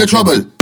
the trouble.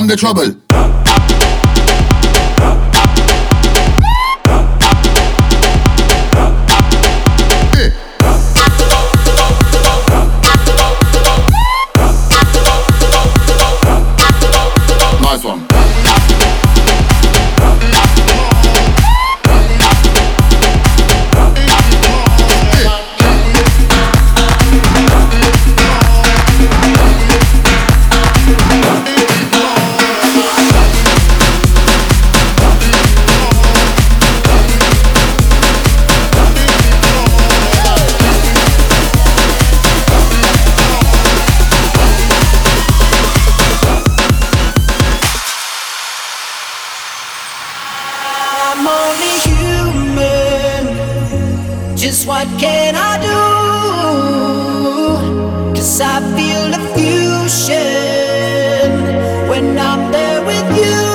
from the trouble. I'm only human. Just what can I do? Cause I feel the fusion when I'm there with you.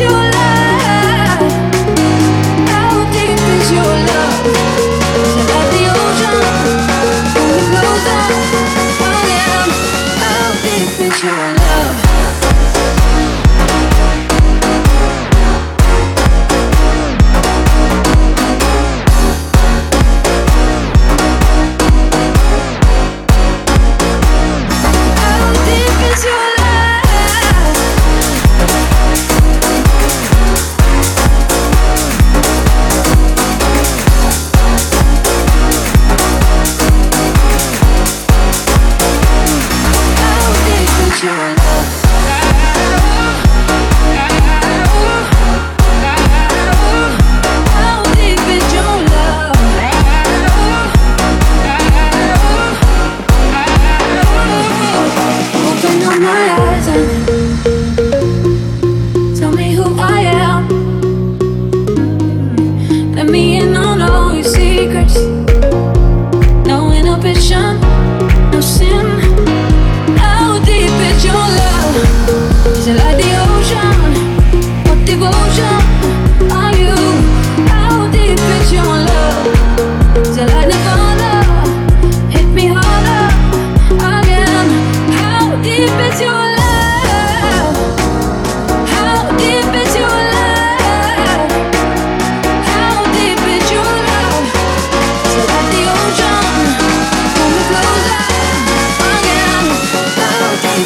your love.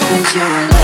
Cause you're alive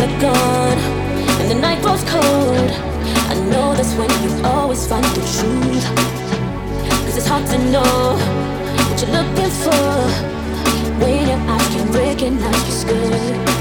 are gone and the night grows cold, I know that's when you always find the truth. Cause it's hard to know what you're looking for. Waiting, eyes can recognize your skirt.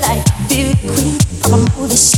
like beauty queen. I'm a movie